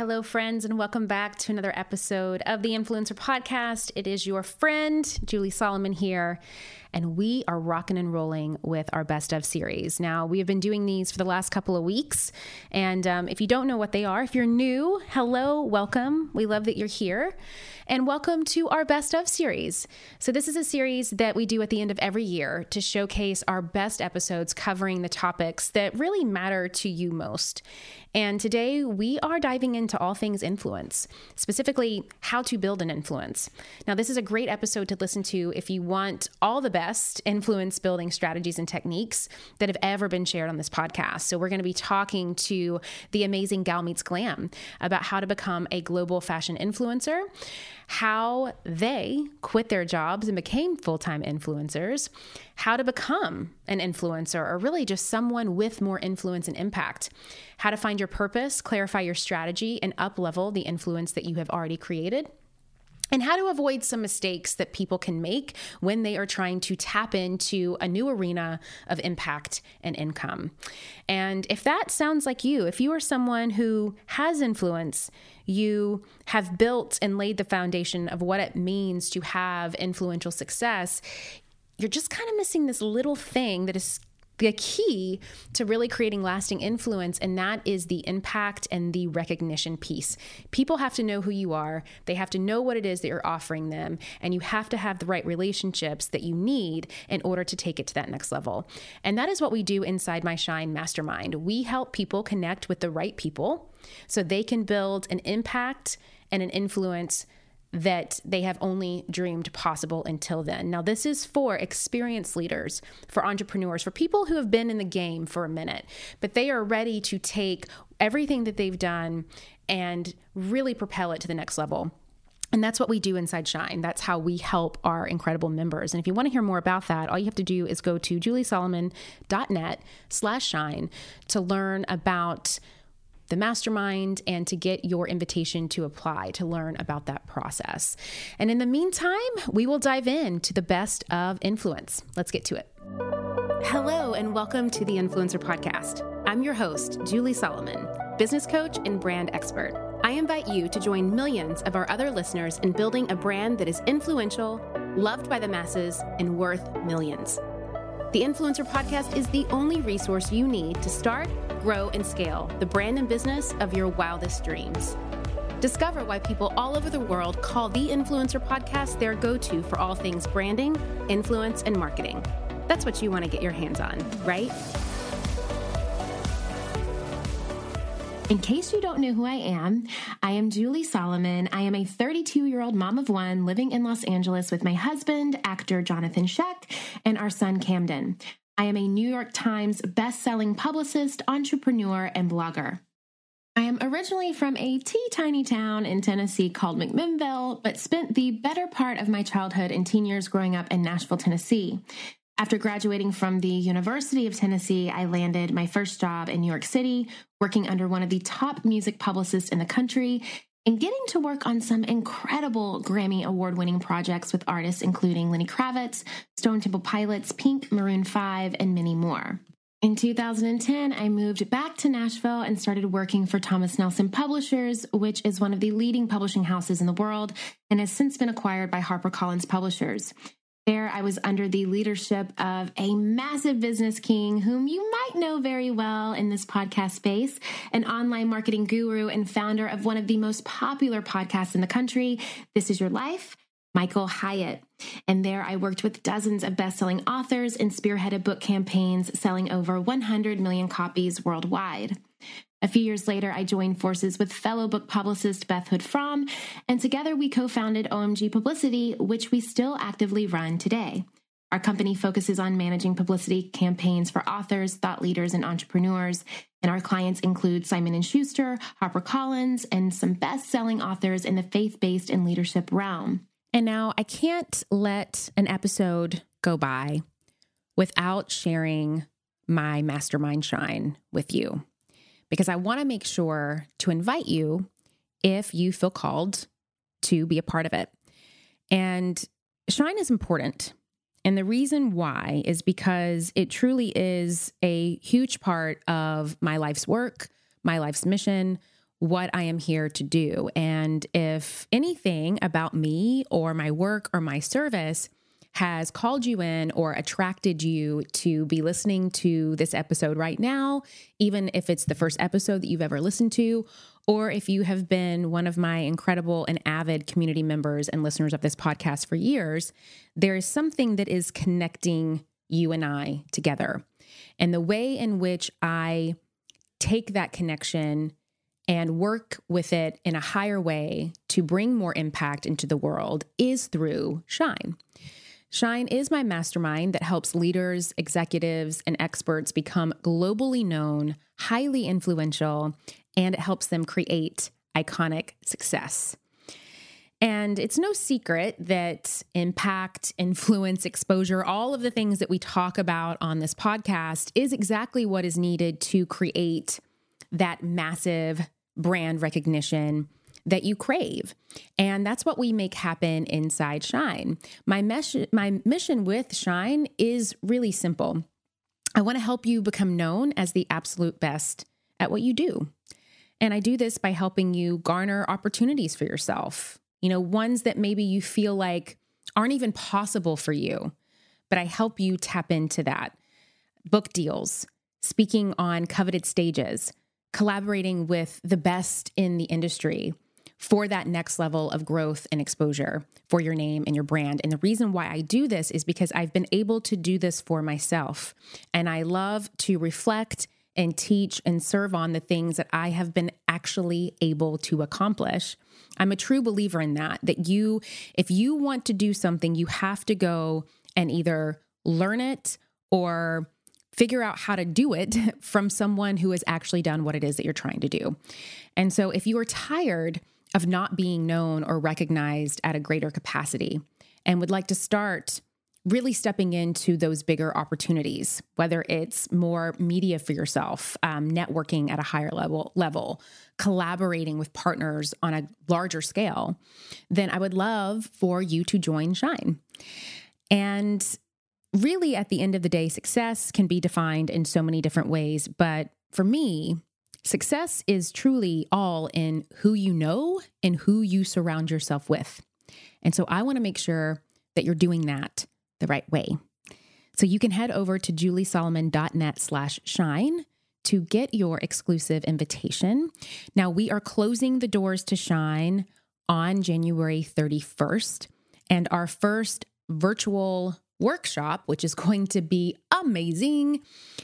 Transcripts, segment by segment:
Hello, friends, and welcome back to another episode of the Influencer Podcast. It is your friend, Julie Solomon, here, and we are rocking and rolling with our best of series. Now, we have been doing these for the last couple of weeks, and um, if you don't know what they are, if you're new, hello, welcome. We love that you're here and welcome to our Best of series. So, this is a series that we do at the end of every year to showcase our best episodes covering the topics that really matter to you most. And today we are diving into all things influence, specifically how to build an influence. Now, this is a great episode to listen to if you want all the best influence building strategies and techniques that have ever been shared on this podcast. So, we're going to be talking to the amazing Gal Meets Glam about how to become a global fashion influencer how they quit their jobs and became full time influencers, how to become an influencer or really just someone with more influence and impact, how to find your purpose, clarify your strategy, and up level the influence that you have already created and how to avoid some mistakes that people can make when they are trying to tap into a new arena of impact and income. And if that sounds like you, if you are someone who has influence, you have built and laid the foundation of what it means to have influential success, you're just kind of missing this little thing that is the key to really creating lasting influence, and that is the impact and the recognition piece. People have to know who you are, they have to know what it is that you're offering them, and you have to have the right relationships that you need in order to take it to that next level. And that is what we do inside my Shine Mastermind. We help people connect with the right people so they can build an impact and an influence that they have only dreamed possible until then. Now, this is for experienced leaders, for entrepreneurs, for people who have been in the game for a minute, but they are ready to take everything that they've done and really propel it to the next level. And that's what we do inside Shine. That's how we help our incredible members. And if you want to hear more about that, all you have to do is go to juliesolomon.net slash shine to learn about the mastermind and to get your invitation to apply to learn about that process. And in the meantime, we will dive in to the best of influence. Let's get to it. Hello, and welcome to the Influencer Podcast. I'm your host, Julie Solomon, business coach and brand expert. I invite you to join millions of our other listeners in building a brand that is influential, loved by the masses, and worth millions. The Influencer Podcast is the only resource you need to start grow, and scale the brand and business of your wildest dreams. Discover why people all over the world call the Influencer Podcast their go to for all things branding, influence, and marketing. That's what you want to get your hands on, right? In case you don't know who I am, I am Julie Solomon. I am a 32 year old mom of one living in Los Angeles with my husband, actor Jonathan Schaech, and our son Camden. I am a New York Times best-selling publicist, entrepreneur, and blogger. I am originally from a tea tiny town in Tennessee called McMinnville, but spent the better part of my childhood and teen years growing up in Nashville, Tennessee. After graduating from the University of Tennessee, I landed my first job in New York City, working under one of the top music publicists in the country and getting to work on some incredible Grammy award winning projects with artists including Lenny Kravitz, Stone Temple Pilots, Pink, Maroon 5, and many more. In 2010, I moved back to Nashville and started working for Thomas Nelson Publishers, which is one of the leading publishing houses in the world and has since been acquired by HarperCollins Publishers. There, I was under the leadership of a massive business king whom you might know very well in this podcast space, an online marketing guru and founder of one of the most popular podcasts in the country, This Is Your Life. Michael Hyatt. And there I worked with dozens of best-selling authors and spearheaded book campaigns selling over 100 million copies worldwide. A few years later, I joined forces with fellow book publicist Beth Hood Fromm, and together we co founded OMG Publicity, which we still actively run today. Our company focuses on managing publicity campaigns for authors, thought leaders, and entrepreneurs. And our clients include Simon & Schuster, HarperCollins, and some best-selling authors in the faith-based and leadership realm. And now I can't let an episode go by without sharing my mastermind shine with you because I want to make sure to invite you if you feel called to be a part of it. And Shine is important. And the reason why is because it truly is a huge part of my life's work, my life's mission, what I am here to do. And if anything about me or my work or my service has called you in or attracted you to be listening to this episode right now, even if it's the first episode that you've ever listened to, or if you have been one of my incredible and avid community members and listeners of this podcast for years, there is something that is connecting you and I together. And the way in which I take that connection and work with it in a higher way to bring more impact into the world is through Shine. Shine is my mastermind that helps leaders, executives, and experts become globally known, highly influential, and it helps them create iconic success. And it's no secret that impact, influence, exposure, all of the things that we talk about on this podcast is exactly what is needed to create that massive brand recognition that you crave. And that's what we make happen inside Shine. My, mesh- my mission with Shine is really simple. I want to help you become known as the absolute best at what you do. And I do this by helping you garner opportunities for yourself, you know, ones that maybe you feel like aren't even possible for you, but I help you tap into that. Book deals, speaking on coveted stages, collaborating with the best in the industry for that next level of growth and exposure for your name and your brand. And the reason why I do this is because I've been able to do this for myself. And I love to reflect and teach and serve on the things that I have been actually able to accomplish. I'm a true believer in that, that you, if you want to do something, you have to go and either learn it or figure out how to do it from someone who has actually done what it is that you're trying to do. And so if you are tired of not being known or recognized at a greater capacity and would like to start really stepping into those bigger opportunities, whether it's more media for yourself, um, networking at a higher level, level, collaborating with partners on a larger scale, then I would love for you to join Shine. And really, at the end of the day, success can be defined in so many different ways. But for me, Success is truly all in who you know and who you surround yourself with. And so I want to make sure that you're doing that the right way. So you can head over to juliesolomon.net slash shine to get your exclusive invitation. Now we are closing the doors to shine on January 31st. And our first virtual workshop, which is going to be amazing,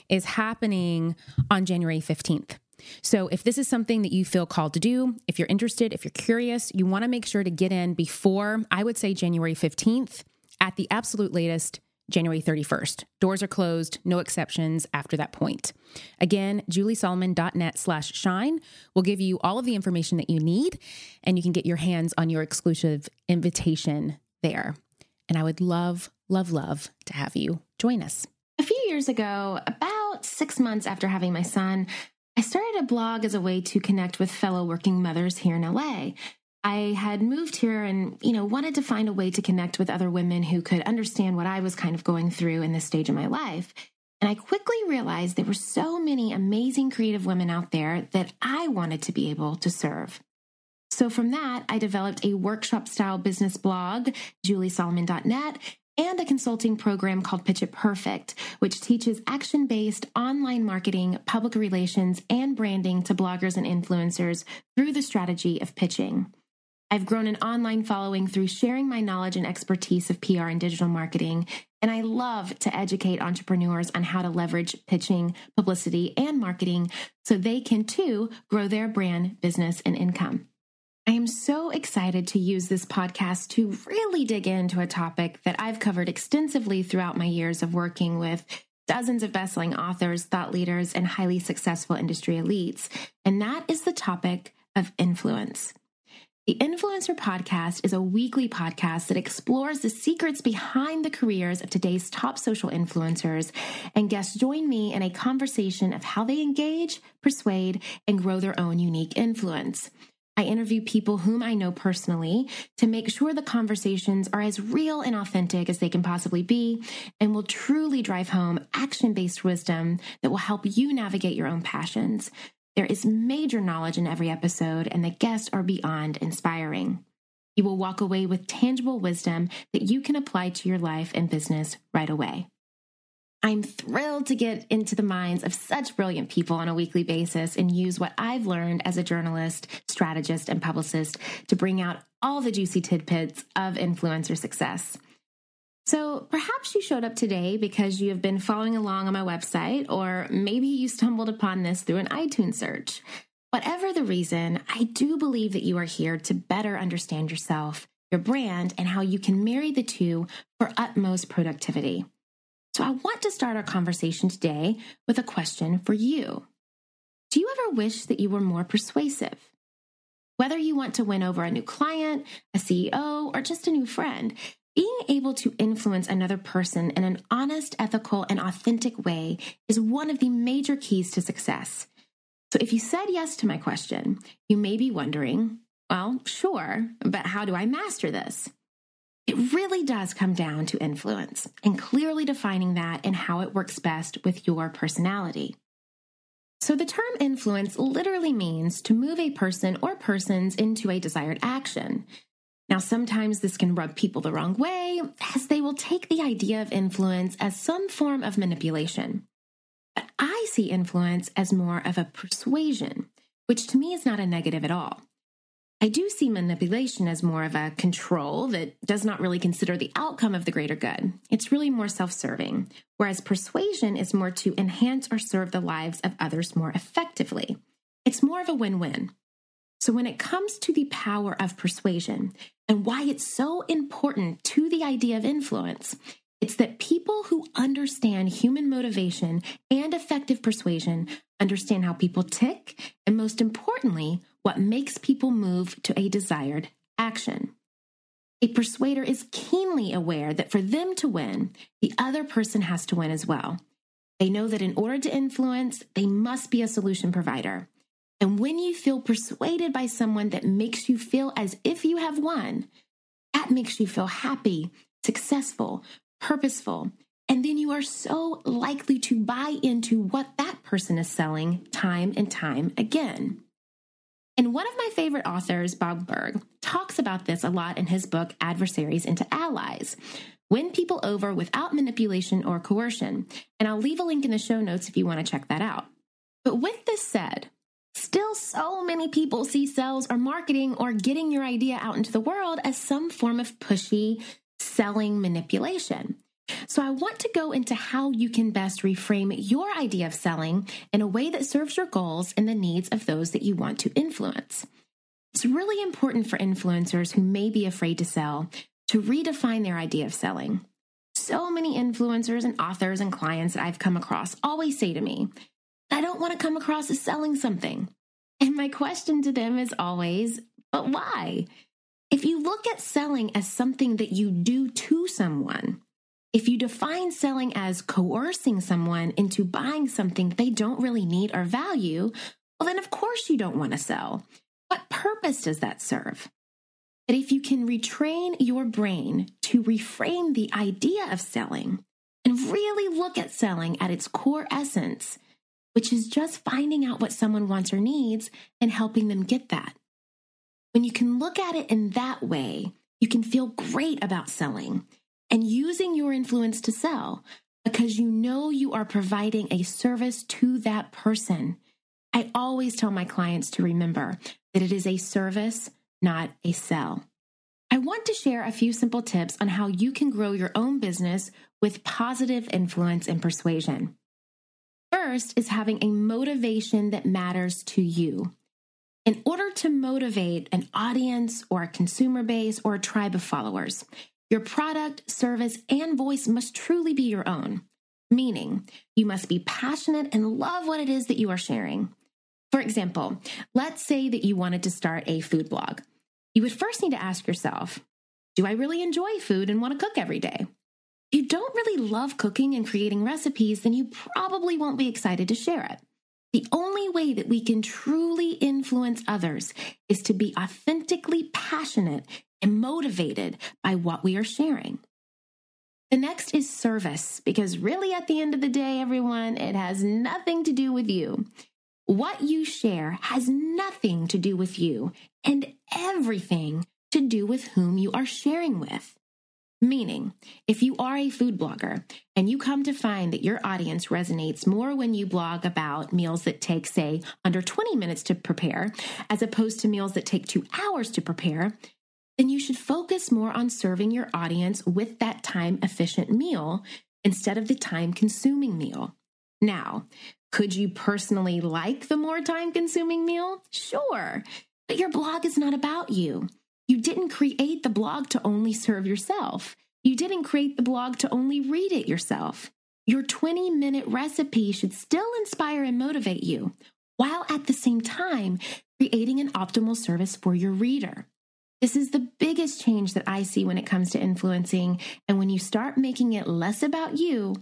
is happening on January 15th. So, if this is something that you feel called to do, if you're interested, if you're curious, you want to make sure to get in before, I would say January 15th, at the absolute latest, January 31st. Doors are closed, no exceptions after that point. Again, juliesolomon.net slash shine will give you all of the information that you need, and you can get your hands on your exclusive invitation there. And I would love, love, love to have you join us. A few years ago, about six months after having my son, I started a blog as a way to connect with fellow working mothers here in LA. I had moved here and, you know, wanted to find a way to connect with other women who could understand what I was kind of going through in this stage of my life. And I quickly realized there were so many amazing creative women out there that I wanted to be able to serve. So from that, I developed a workshop style business blog, juliesolomon.net, and a consulting program called Pitch It Perfect, which teaches action based online marketing, public relations, and branding to bloggers and influencers through the strategy of pitching. I've grown an online following through sharing my knowledge and expertise of PR and digital marketing, and I love to educate entrepreneurs on how to leverage pitching, publicity, and marketing so they can too grow their brand, business, and income. I am so excited to use this podcast to really dig into a topic that I've covered extensively throughout my years of working with dozens of bestselling authors, thought leaders, and highly successful industry elites. And that is the topic of influence. The Influencer Podcast is a weekly podcast that explores the secrets behind the careers of today's top social influencers, and guests join me in a conversation of how they engage, persuade, and grow their own unique influence. I interview people whom I know personally to make sure the conversations are as real and authentic as they can possibly be and will truly drive home action based wisdom that will help you navigate your own passions. There is major knowledge in every episode, and the guests are beyond inspiring. You will walk away with tangible wisdom that you can apply to your life and business right away. I'm thrilled to get into the minds of such brilliant people on a weekly basis and use what I've learned as a journalist, strategist, and publicist to bring out all the juicy tidbits of influencer success. So perhaps you showed up today because you have been following along on my website, or maybe you stumbled upon this through an iTunes search. Whatever the reason, I do believe that you are here to better understand yourself, your brand, and how you can marry the two for utmost productivity. So I want to start our conversation today with a question for you. Do you ever wish that you were more persuasive? Whether you want to win over a new client, a CEO, or just a new friend, being able to influence another person in an honest, ethical, and authentic way is one of the major keys to success. So if you said yes to my question, you may be wondering, well, sure, but how do I master this? It really does come down to influence and clearly defining that and how it works best with your personality. So, the term influence literally means to move a person or persons into a desired action. Now, sometimes this can rub people the wrong way, as they will take the idea of influence as some form of manipulation. But I see influence as more of a persuasion, which to me is not a negative at all. I do see manipulation as more of a control that does not really consider the outcome of the greater good. It's really more self serving, whereas persuasion is more to enhance or serve the lives of others more effectively. It's more of a win win. So, when it comes to the power of persuasion and why it's so important to the idea of influence, it's that people who understand human motivation and effective persuasion understand how people tick, and most importantly, what makes people move to a desired action. A persuader is keenly aware that for them to win, the other person has to win as well. They know that in order to influence, they must be a solution provider. And when you feel persuaded by someone that makes you feel as if you have won, that makes you feel happy, successful, purposeful. And then you are so likely to buy into what that person is selling time and time again. And one of my favorite authors, Bob Burg, talks about this a lot in his book, Adversaries into Allies. Win people over without manipulation or coercion. And I'll leave a link in the show notes if you want to check that out. But with this said, Still, so many people see sales or marketing or getting your idea out into the world as some form of pushy selling manipulation. So, I want to go into how you can best reframe your idea of selling in a way that serves your goals and the needs of those that you want to influence. It's really important for influencers who may be afraid to sell to redefine their idea of selling. So many influencers and authors and clients that I've come across always say to me, I don't want to come across as selling something. And my question to them is always, but why? If you look at selling as something that you do to someone, if you define selling as coercing someone into buying something they don't really need or value, well, then of course you don't want to sell. What purpose does that serve? But if you can retrain your brain to reframe the idea of selling and really look at selling at its core essence, which is just finding out what someone wants or needs and helping them get that. When you can look at it in that way, you can feel great about selling and using your influence to sell because you know you are providing a service to that person. I always tell my clients to remember that it is a service, not a sell. I want to share a few simple tips on how you can grow your own business with positive influence and persuasion. First is having a motivation that matters to you. In order to motivate an audience or a consumer base or a tribe of followers, your product, service, and voice must truly be your own, meaning you must be passionate and love what it is that you are sharing. For example, let's say that you wanted to start a food blog. You would first need to ask yourself Do I really enjoy food and want to cook every day? If you don't really love cooking and creating recipes, then you probably won't be excited to share it. The only way that we can truly influence others is to be authentically passionate and motivated by what we are sharing. The next is service, because really at the end of the day, everyone, it has nothing to do with you. What you share has nothing to do with you and everything to do with whom you are sharing with. Meaning, if you are a food blogger and you come to find that your audience resonates more when you blog about meals that take, say, under 20 minutes to prepare, as opposed to meals that take two hours to prepare, then you should focus more on serving your audience with that time efficient meal instead of the time consuming meal. Now, could you personally like the more time consuming meal? Sure, but your blog is not about you. You didn't create the blog to only serve yourself. You didn't create the blog to only read it yourself. Your 20 minute recipe should still inspire and motivate you, while at the same time creating an optimal service for your reader. This is the biggest change that I see when it comes to influencing. And when you start making it less about you,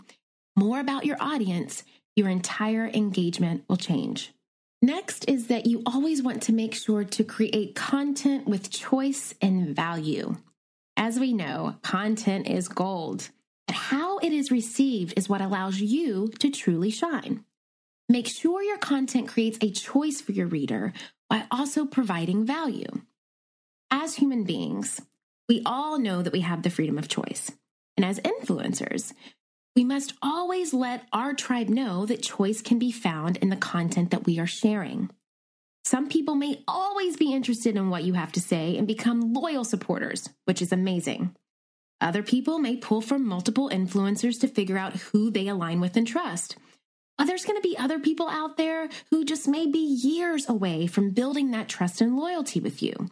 more about your audience, your entire engagement will change. Next is that you always want to make sure to create content with choice and value. As we know, content is gold, but how it is received is what allows you to truly shine. Make sure your content creates a choice for your reader while also providing value. As human beings, we all know that we have the freedom of choice. And as influencers, we must always let our tribe know that choice can be found in the content that we are sharing. Some people may always be interested in what you have to say and become loyal supporters, which is amazing. Other people may pull from multiple influencers to figure out who they align with and trust. There's going to be other people out there who just may be years away from building that trust and loyalty with you.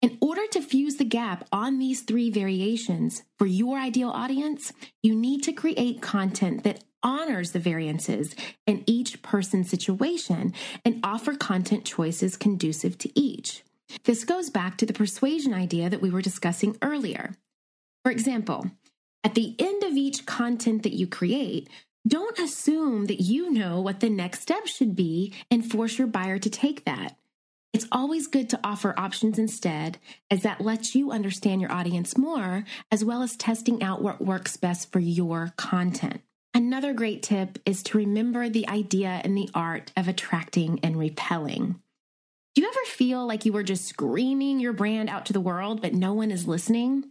In order to fuse the gap on these three variations for your ideal audience, you need to create content that honors the variances in each person's situation and offer content choices conducive to each. This goes back to the persuasion idea that we were discussing earlier. For example, at the end of each content that you create, don't assume that you know what the next step should be and force your buyer to take that. It's always good to offer options instead, as that lets you understand your audience more, as well as testing out what works best for your content. Another great tip is to remember the idea and the art of attracting and repelling. Do you ever feel like you were just screaming your brand out to the world, but no one is listening?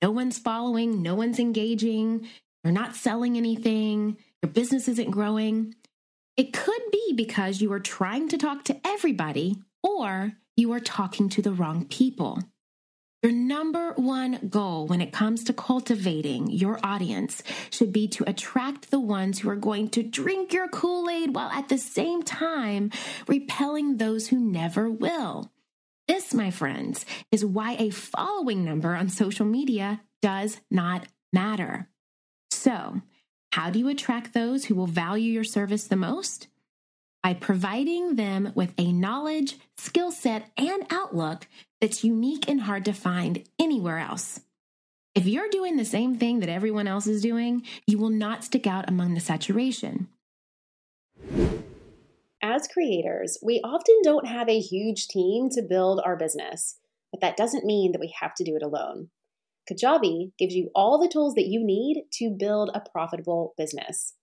No one's following, no one's engaging, you're not selling anything, your business isn't growing. It could be because you are trying to talk to everybody or you are talking to the wrong people. Your number one goal when it comes to cultivating your audience should be to attract the ones who are going to drink your Kool Aid while at the same time repelling those who never will. This, my friends, is why a following number on social media does not matter. So, how do you attract those who will value your service the most? By providing them with a knowledge, skill set, and outlook that's unique and hard to find anywhere else. If you're doing the same thing that everyone else is doing, you will not stick out among the saturation. As creators, we often don't have a huge team to build our business, but that doesn't mean that we have to do it alone. Kajabi gives you all the tools that you need to build a profitable business.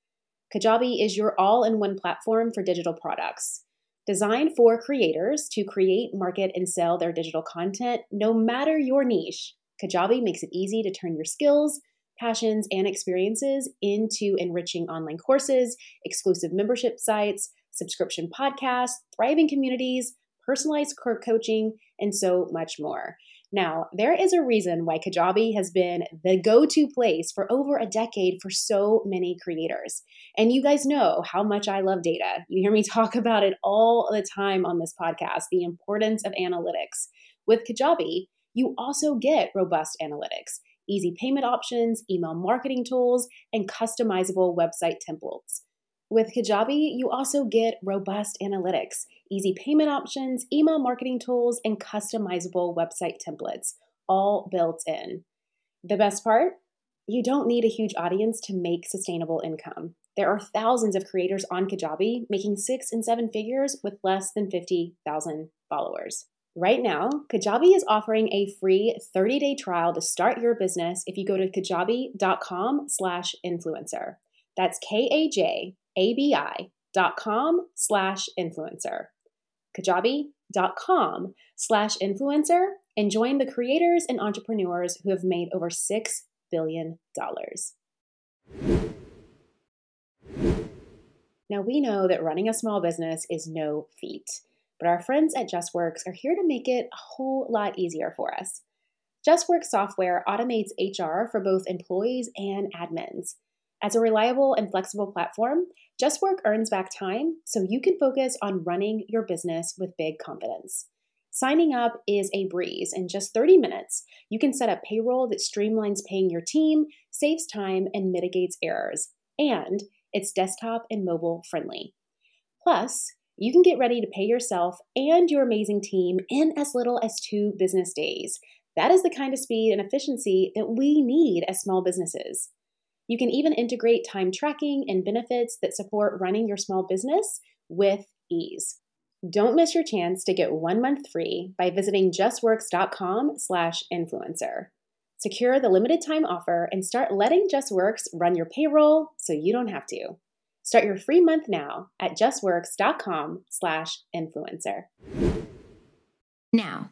Kajabi is your all in one platform for digital products. Designed for creators to create, market, and sell their digital content no matter your niche, Kajabi makes it easy to turn your skills, passions, and experiences into enriching online courses, exclusive membership sites, subscription podcasts, thriving communities, personalized coaching, and so much more. Now, there is a reason why Kajabi has been the go to place for over a decade for so many creators. And you guys know how much I love data. You hear me talk about it all the time on this podcast the importance of analytics. With Kajabi, you also get robust analytics, easy payment options, email marketing tools, and customizable website templates. With Kajabi, you also get robust analytics, easy payment options, email marketing tools, and customizable website templates, all built in. The best part? You don't need a huge audience to make sustainable income. There are thousands of creators on Kajabi making six and seven figures with less than 50,000 followers. Right now, Kajabi is offering a free 30-day trial to start your business if you go to kajabi.com slash influencer. That's K-A-J A-B-I kajabi.com slash influencer. Kajabi.com slash influencer and join the creators and entrepreneurs who have made over $6 billion. Now, we know that running a small business is no feat, but our friends at JustWorks are here to make it a whole lot easier for us. JustWorks software automates HR for both employees and admins. As a reliable and flexible platform, JustWork earns back time so you can focus on running your business with big confidence. Signing up is a breeze. In just 30 minutes, you can set up payroll that streamlines paying your team, saves time, and mitigates errors. And it's desktop and mobile friendly. Plus, you can get ready to pay yourself and your amazing team in as little as two business days. That is the kind of speed and efficiency that we need as small businesses. You can even integrate time tracking and benefits that support running your small business with ease. Don't miss your chance to get one month free by visiting justworks.com slash influencer. Secure the limited time offer and start letting JustWorks run your payroll so you don't have to. Start your free month now at justworks.com slash influencer. Now,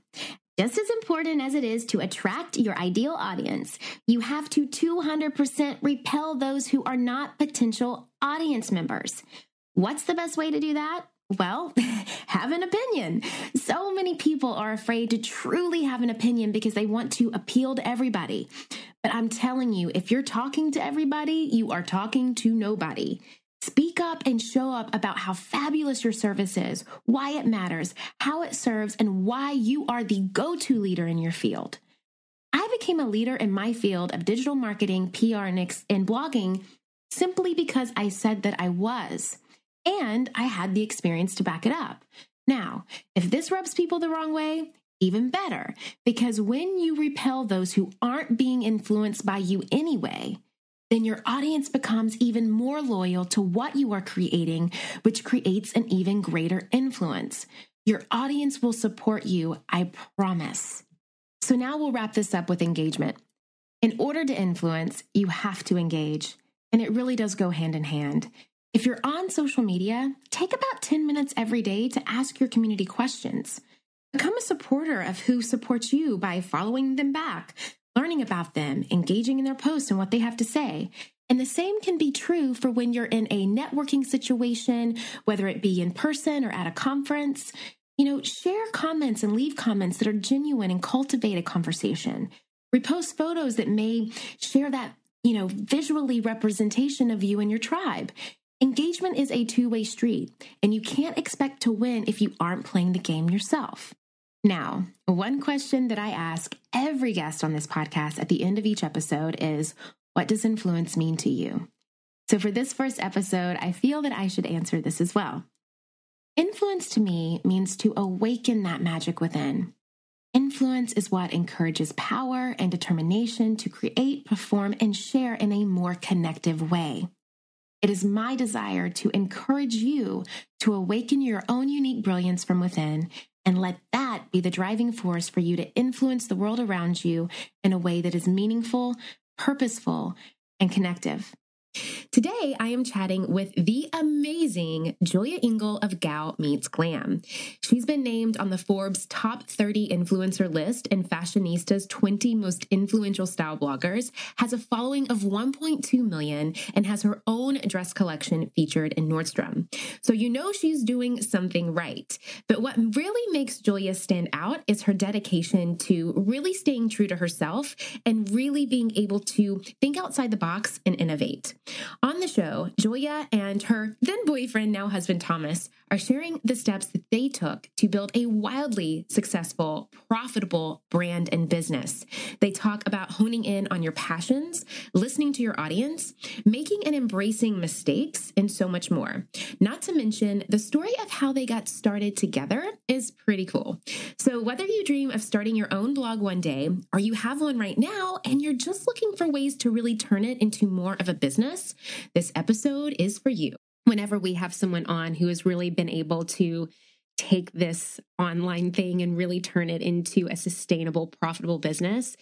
just as important as it is to attract your ideal audience, you have to 200% repel those who are not potential audience members. What's the best way to do that? Well, have an opinion. So many people are afraid to truly have an opinion because they want to appeal to everybody. But I'm telling you, if you're talking to everybody, you are talking to nobody. Speak up and show up about how fabulous your service is, why it matters, how it serves, and why you are the go to leader in your field. I became a leader in my field of digital marketing, PR, and blogging simply because I said that I was. And I had the experience to back it up. Now, if this rubs people the wrong way, even better, because when you repel those who aren't being influenced by you anyway, then your audience becomes even more loyal to what you are creating, which creates an even greater influence. Your audience will support you, I promise. So now we'll wrap this up with engagement. In order to influence, you have to engage, and it really does go hand in hand. If you're on social media, take about 10 minutes every day to ask your community questions. Become a supporter of who supports you by following them back, learning about them, engaging in their posts and what they have to say. And the same can be true for when you're in a networking situation, whether it be in person or at a conference. You know, share comments and leave comments that are genuine and cultivate a conversation. Repost photos that may share that, you know, visually representation of you and your tribe. Engagement is a two way street, and you can't expect to win if you aren't playing the game yourself. Now, one question that I ask every guest on this podcast at the end of each episode is What does influence mean to you? So, for this first episode, I feel that I should answer this as well. Influence to me means to awaken that magic within. Influence is what encourages power and determination to create, perform, and share in a more connective way. It is my desire to encourage you to awaken your own unique brilliance from within and let that be the driving force for you to influence the world around you in a way that is meaningful, purposeful, and connective. Today, I am chatting with the amazing Julia Engel of Gal Meets Glam. She's been named on the Forbes Top 30 Influencer list and Fashionista's 20 Most Influential Style Bloggers, has a following of 1.2 million, and has her own dress collection featured in Nordstrom. So you know she's doing something right. But what really makes Julia stand out is her dedication to really staying true to herself and really being able to think outside the box and innovate. On the show, Julia and her then boyfriend, now husband Thomas, are sharing the steps that they took to build a wildly successful, profitable brand and business. They talk about honing in on your passions, listening to your audience, making and embracing mistakes, and so much more. Not to mention, the story of how they got started together is pretty cool. So, whether you dream of starting your own blog one day, or you have one right now and you're just looking for ways to really turn it into more of a business, this episode is for you. Whenever we have someone on who has really been able to take this online thing and really turn it into a sustainable, profitable business,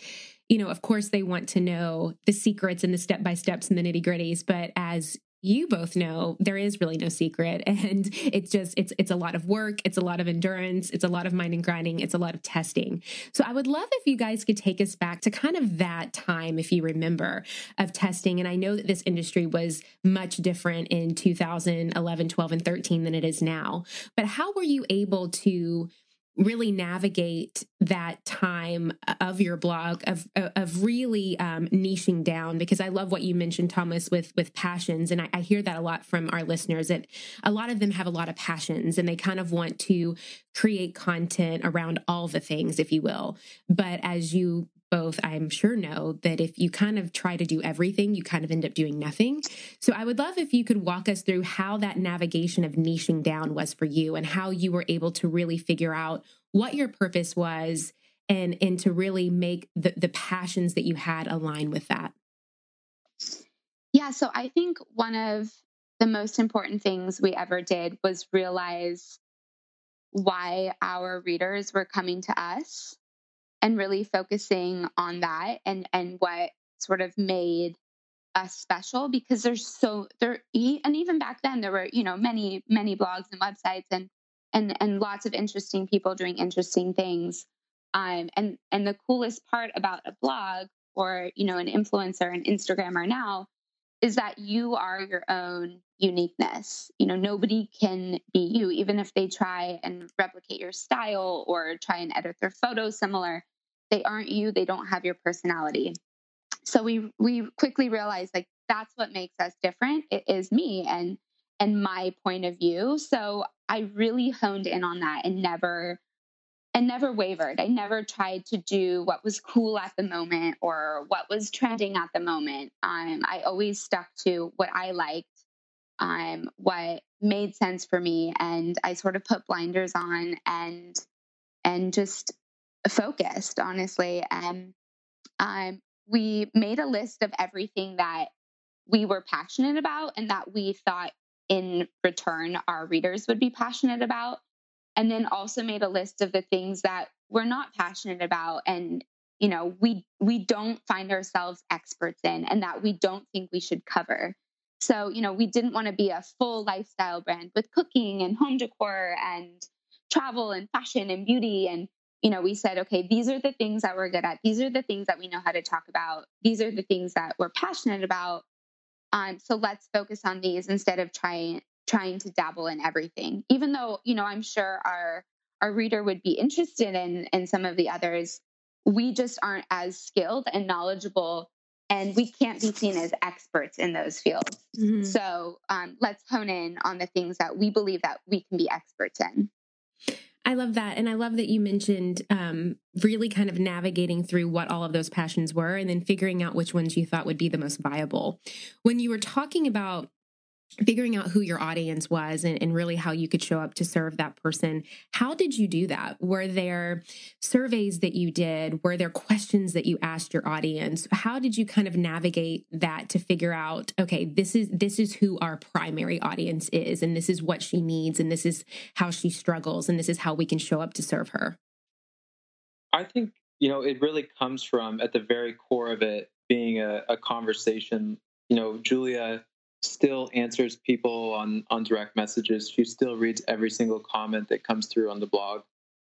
you know, of course, they want to know the secrets and the step by steps and the nitty gritties. But as you both know there is really no secret. And it's just it's it's a lot of work it's a lot of endurance it's a lot of mind and grinding it's a lot of testing. So i would love if you guys could take us back to kind of that time if you remember of testing. And i know that this industry was much different in 2011 12 and 13 than it is now. But how were you able to really navigate that time of your blog of of really um, niching down because I love what you mentioned Thomas with with passions. And I, I hear that a lot from our listeners that a lot of them have a lot of passions and they kind of want to create content around all the things if you will. But as you both, I'm sure, know that if you kind of try to do everything, you kind of end up doing nothing. So I would love if you could walk us through how that navigation of niching down was for you and how you were able to really figure out what your purpose was and and to really make the, the passions that you had align with that. Yeah, so I think one of the most important things we ever did was realize why our readers were coming to us and really focusing on that and and what sort of made us special because there's so there and even back then there were you know many many blogs and websites and and and lots of interesting people doing interesting things. Um and and the coolest part about a blog or you know an influencer an instagrammer now is that you are your own uniqueness. You know nobody can be you even if they try and replicate your style or try and edit their photos similar they aren't you they don't have your personality. So we we quickly realized like that's what makes us different. It is me and and my point of view. So i really honed in on that and never and never wavered. I never tried to do what was cool at the moment or what was trending at the moment. Um, i always stuck to what i liked um, what made sense for me and i sort of put blinders on and and just focused, honestly. And um, we made a list of everything that we were passionate about and that we thought in return our readers would be passionate about. And then also made a list of the things that we're not passionate about and you know we we don't find ourselves experts in and that we don't think we should cover so you know we didn't want to be a full lifestyle brand with cooking and home decor and travel and fashion and beauty and you know, we said, okay, these are the things that we're good at. These are the things that we know how to talk about. These are the things that we're passionate about. Um, so let's focus on these instead of trying trying to dabble in everything. Even though, you know, I'm sure our our reader would be interested in in some of the others, we just aren't as skilled and knowledgeable and we can't be seen as experts in those fields. Mm-hmm. So um, let's hone in on the things that we believe that we can be experts in. I love that. And I love that you mentioned um, really kind of navigating through what all of those passions were and then figuring out which ones you thought would be the most viable. When you were talking about figuring out who your audience was and, and, really how you could show up to serve that person. How did you do that? Were there surveys that you did? Were there questions that you asked your audience? How did you kind of navigate that to figure out okay this is this is who our primary audience is and this is what she needs and this is how she struggles and this is how we can show up to serve her? I think you know it really comes from at the very core of it being a, a conversation. You know julia still answers people on on direct messages. She still reads every single comment that comes through on the blog.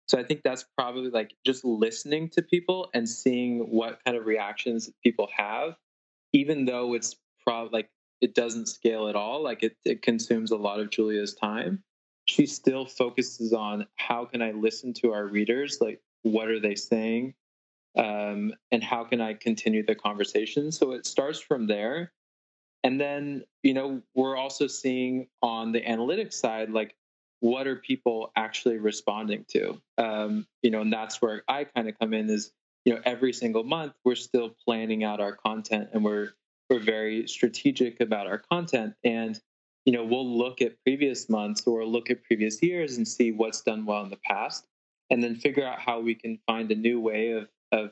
So I think that's probably like just listening to people and seeing what kind of reactions people have, even though it's probably like it doesn't scale at all, like it, it consumes a lot of Julia's time. She still focuses on how can I listen to our readers, like what are they saying, um, and how can I continue the conversation. So it starts from there, and then, you know, we're also seeing on the analytics side, like what are people actually responding to? Um, you know, and that's where I kind of come in is, you know, every single month we're still planning out our content and we're we're very strategic about our content. And, you know, we'll look at previous months or look at previous years and see what's done well in the past and then figure out how we can find a new way of of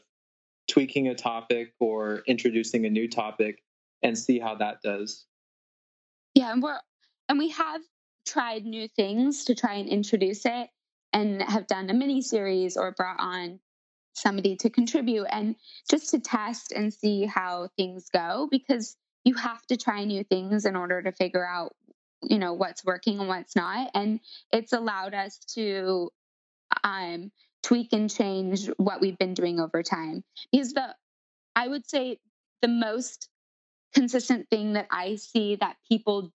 tweaking a topic or introducing a new topic and see how that does. Yeah, and we're and we have tried new things to try and introduce it and have done a mini series or brought on somebody to contribute and just to test and see how things go because you have to try new things in order to figure out you know what's working and what's not and it's allowed us to um tweak and change what we've been doing over time because the i would say the most consistent thing that i see that people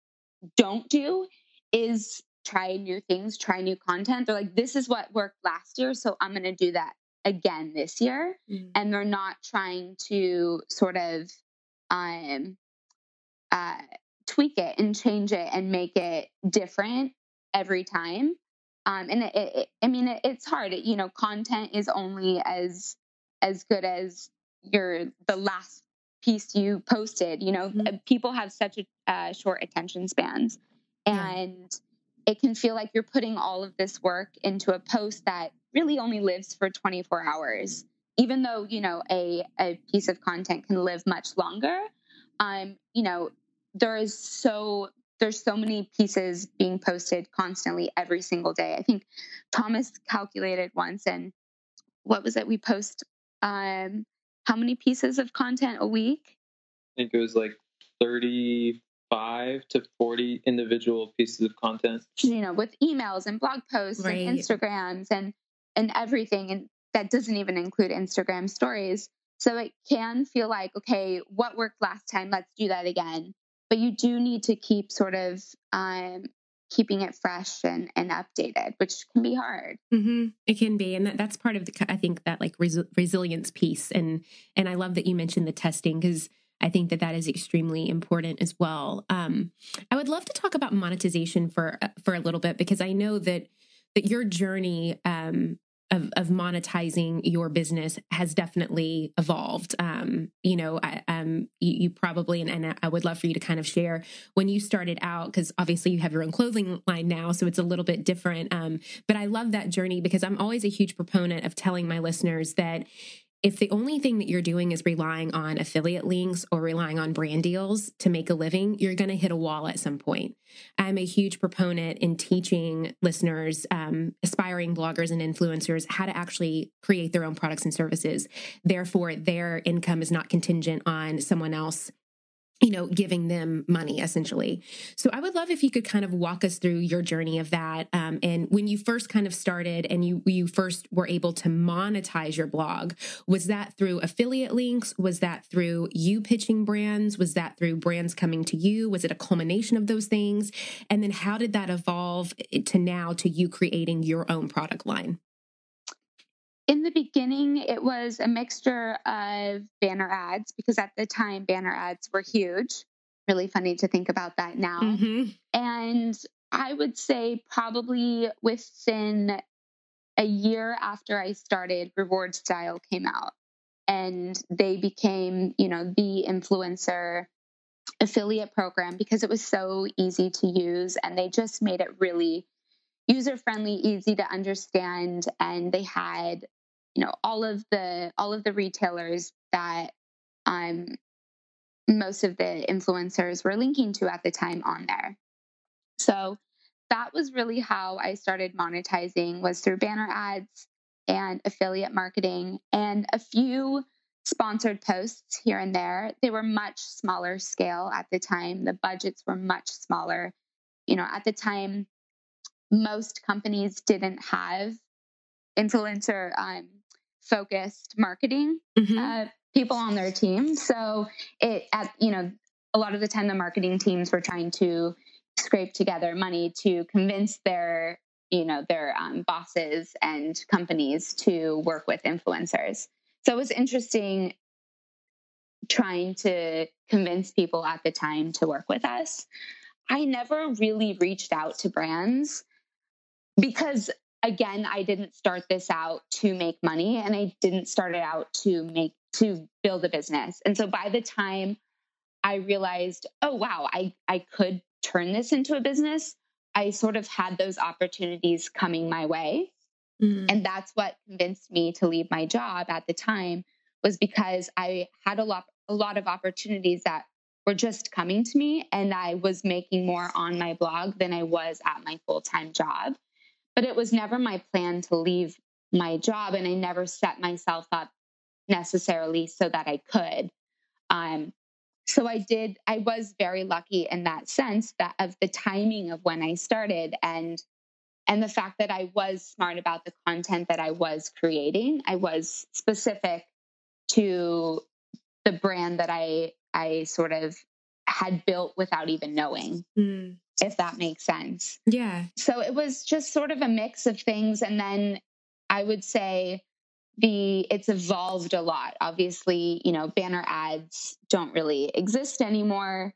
don't do is try new things try new content. They're like this is what worked last year so i'm going to do that again this year. Mm. and they're not trying to sort of um uh tweak it and change it and make it different every time. Um, and it, it, i mean it, it's hard. You know content is only as as good as your the last piece you posted you know mm-hmm. Uh, people have such a uh, short attention spans and yeah. it can feel like you're putting all of this work into a post that really only lives for 24 hours even though you know a, a piece of content can live much longer um you know there is so there's so many pieces being posted constantly every single day. I think Thomas calculated once and what was it? We post um how many pieces of content a week? I think it was like 35 to 40 individual pieces of content. You know, with emails and blog posts right. and Instagrams and and everything and that doesn't even include Instagram stories. So it can feel like, okay, what worked last time? Let's do that again but you do need to keep sort of um, keeping it fresh and, and updated, which can be hard. Mm-hmm. It can be, and that, that's part of the I think that like res- resilience piece, and and I love that you mentioned the testing because I think that that is extremely important as well. Um, I would love to talk about monetization for uh, for a little bit because I know that that your journey um, of, of monetizing your business has definitely evolved. Um, you know, I, um, you, you, probably, and, and, I would love for you to kind of share when you started out, because obviously you have your own clothing line now, so it's a little bit different. Um, but I love that journey because I'm always a huge proponent of telling my listeners that if the only thing that you're doing is relying on affiliate links or relying on brand deals to make a living, you're going to hit a wall at some point. I'm a huge proponent in teaching listeners, um, aspiring bloggers and influencers, how to actually create their own products and services. Therefore, their income is not contingent on someone else you know, giving them money essentially. So I would love if you could kind of walk us through your journey of that. Um, and when you first kind of started and you you first were able to monetize your blog, was that through affiliate links? Was that through you pitching brands? Was that through brands coming to you? Was it a culmination of those things? And then how did that evolve to now to you creating your own product line? In the beginning, it was a mixture of banner ads because at the time, banner ads were huge. Really funny to think about that now. Mm-hmm. And I would say probably within a year after I started, Reward Style came out and they became, you know, the influencer affiliate program because it was so easy to use and they just made it really user friendly, easy to understand. And they had you know all of the all of the retailers that um most of the influencers were linking to at the time on there. So that was really how i started monetizing was through banner ads and affiliate marketing and a few sponsored posts here and there. They were much smaller scale at the time. The budgets were much smaller. You know at the time most companies didn't have influencer um, focused marketing mm-hmm. uh, people on their team. So it, at, you know, a lot of the time the marketing teams were trying to scrape together money to convince their, you know, their um, bosses and companies to work with influencers. So it was interesting trying to convince people at the time to work with us. I never really reached out to brands because again, I didn't start this out to make money and I didn't start it out to make to build a business. And so by the time I realized, oh wow, I I could turn this into a business, I sort of had those opportunities coming my way. Mm-hmm. And that's what convinced me to leave my job at the time was because I had a lot a lot of opportunities that were just coming to me and I was making more on my blog than I was at my full-time job but it was never my plan to leave my job and i never set myself up necessarily so that i could um, so I did, I was very lucky in that sense that of the timing of when I started and and the fact that I was smart about the content that I was creating. I was specific to the brand that I I sort of had built without even knowing. Mm. If that makes sense. Yeah. So it was just sort of a mix of things and then I would say the it's evolved a lot. Obviously, you know, banner ads don't really exist anymore.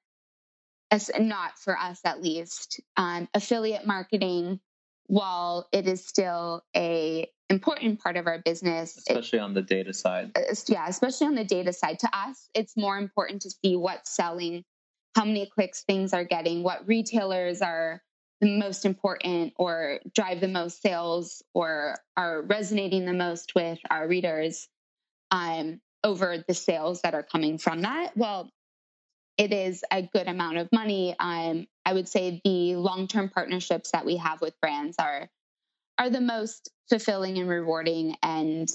As not for us at least. Um, affiliate marketing, while it is still a important part of our business, especially it, on the data side. Yeah, especially on the data side. To us, it's more important to see what's selling, how many clicks things are getting, what retailers are the most important or drive the most sales or are resonating the most with our readers um, over the sales that are coming from that. Well, it is a good amount of money. Um, I would say the long-term partnerships that we have with brands are are the most fulfilling and rewarding, and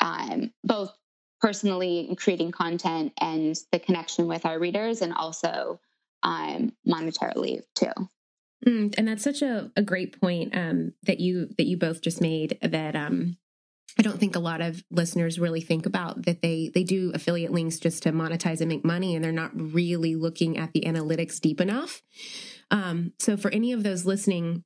um, both personally creating content and the connection with our readers, and also um, monetarily too. Mm, and that's such a, a great point um, that you that you both just made. That um, I don't think a lot of listeners really think about that they they do affiliate links just to monetize and make money, and they're not really looking at the analytics deep enough. Um, so for any of those listening,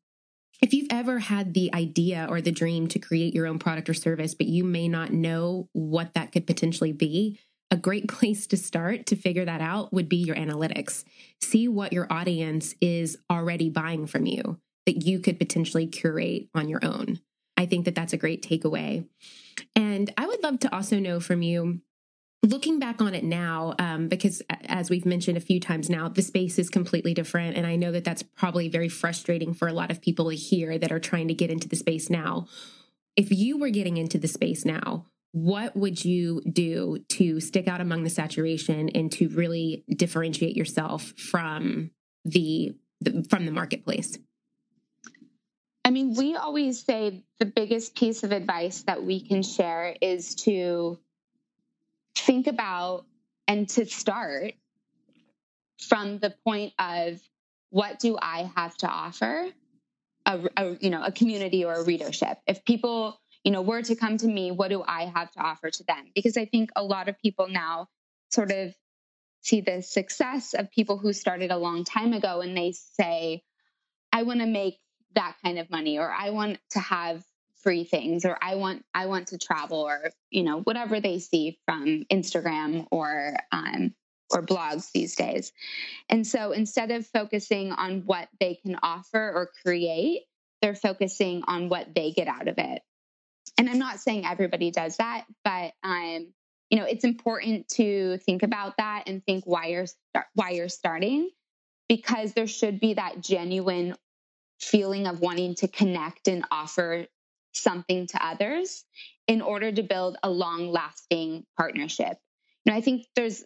if you've ever had the idea or the dream to create your own product or service, but you may not know what that could potentially be, a great place to start to figure that out would be your analytics. See what your audience is already buying from you that you could potentially curate on your own. I think that that's a great takeaway. And I would love to also know from you looking back on it now, um, because as we've mentioned a few times now, the space is completely different. And I know that that's probably very frustrating for a lot of people here that are trying to get into the space now. If you were getting into the space now, what would you do to stick out among the saturation and to really differentiate yourself from the, the from the marketplace? I mean, we always say the biggest piece of advice that we can share is to think about and to start from the point of what do I have to offer a, a you know a community or a readership. If people you know, were to come to me, what do I have to offer to them? Because I think a lot of people now sort of see the success of people who started a long time ago and they say, I want to make that kind of money or I want to have free things or I want I want to travel or you know whatever they see from Instagram or um, or blogs these days. And so instead of focusing on what they can offer or create, they're focusing on what they get out of it and i'm not saying everybody does that but um you know it's important to think about that and think why you're start, why you're starting because there should be that genuine feeling of wanting to connect and offer something to others in order to build a long lasting partnership. You know i think there's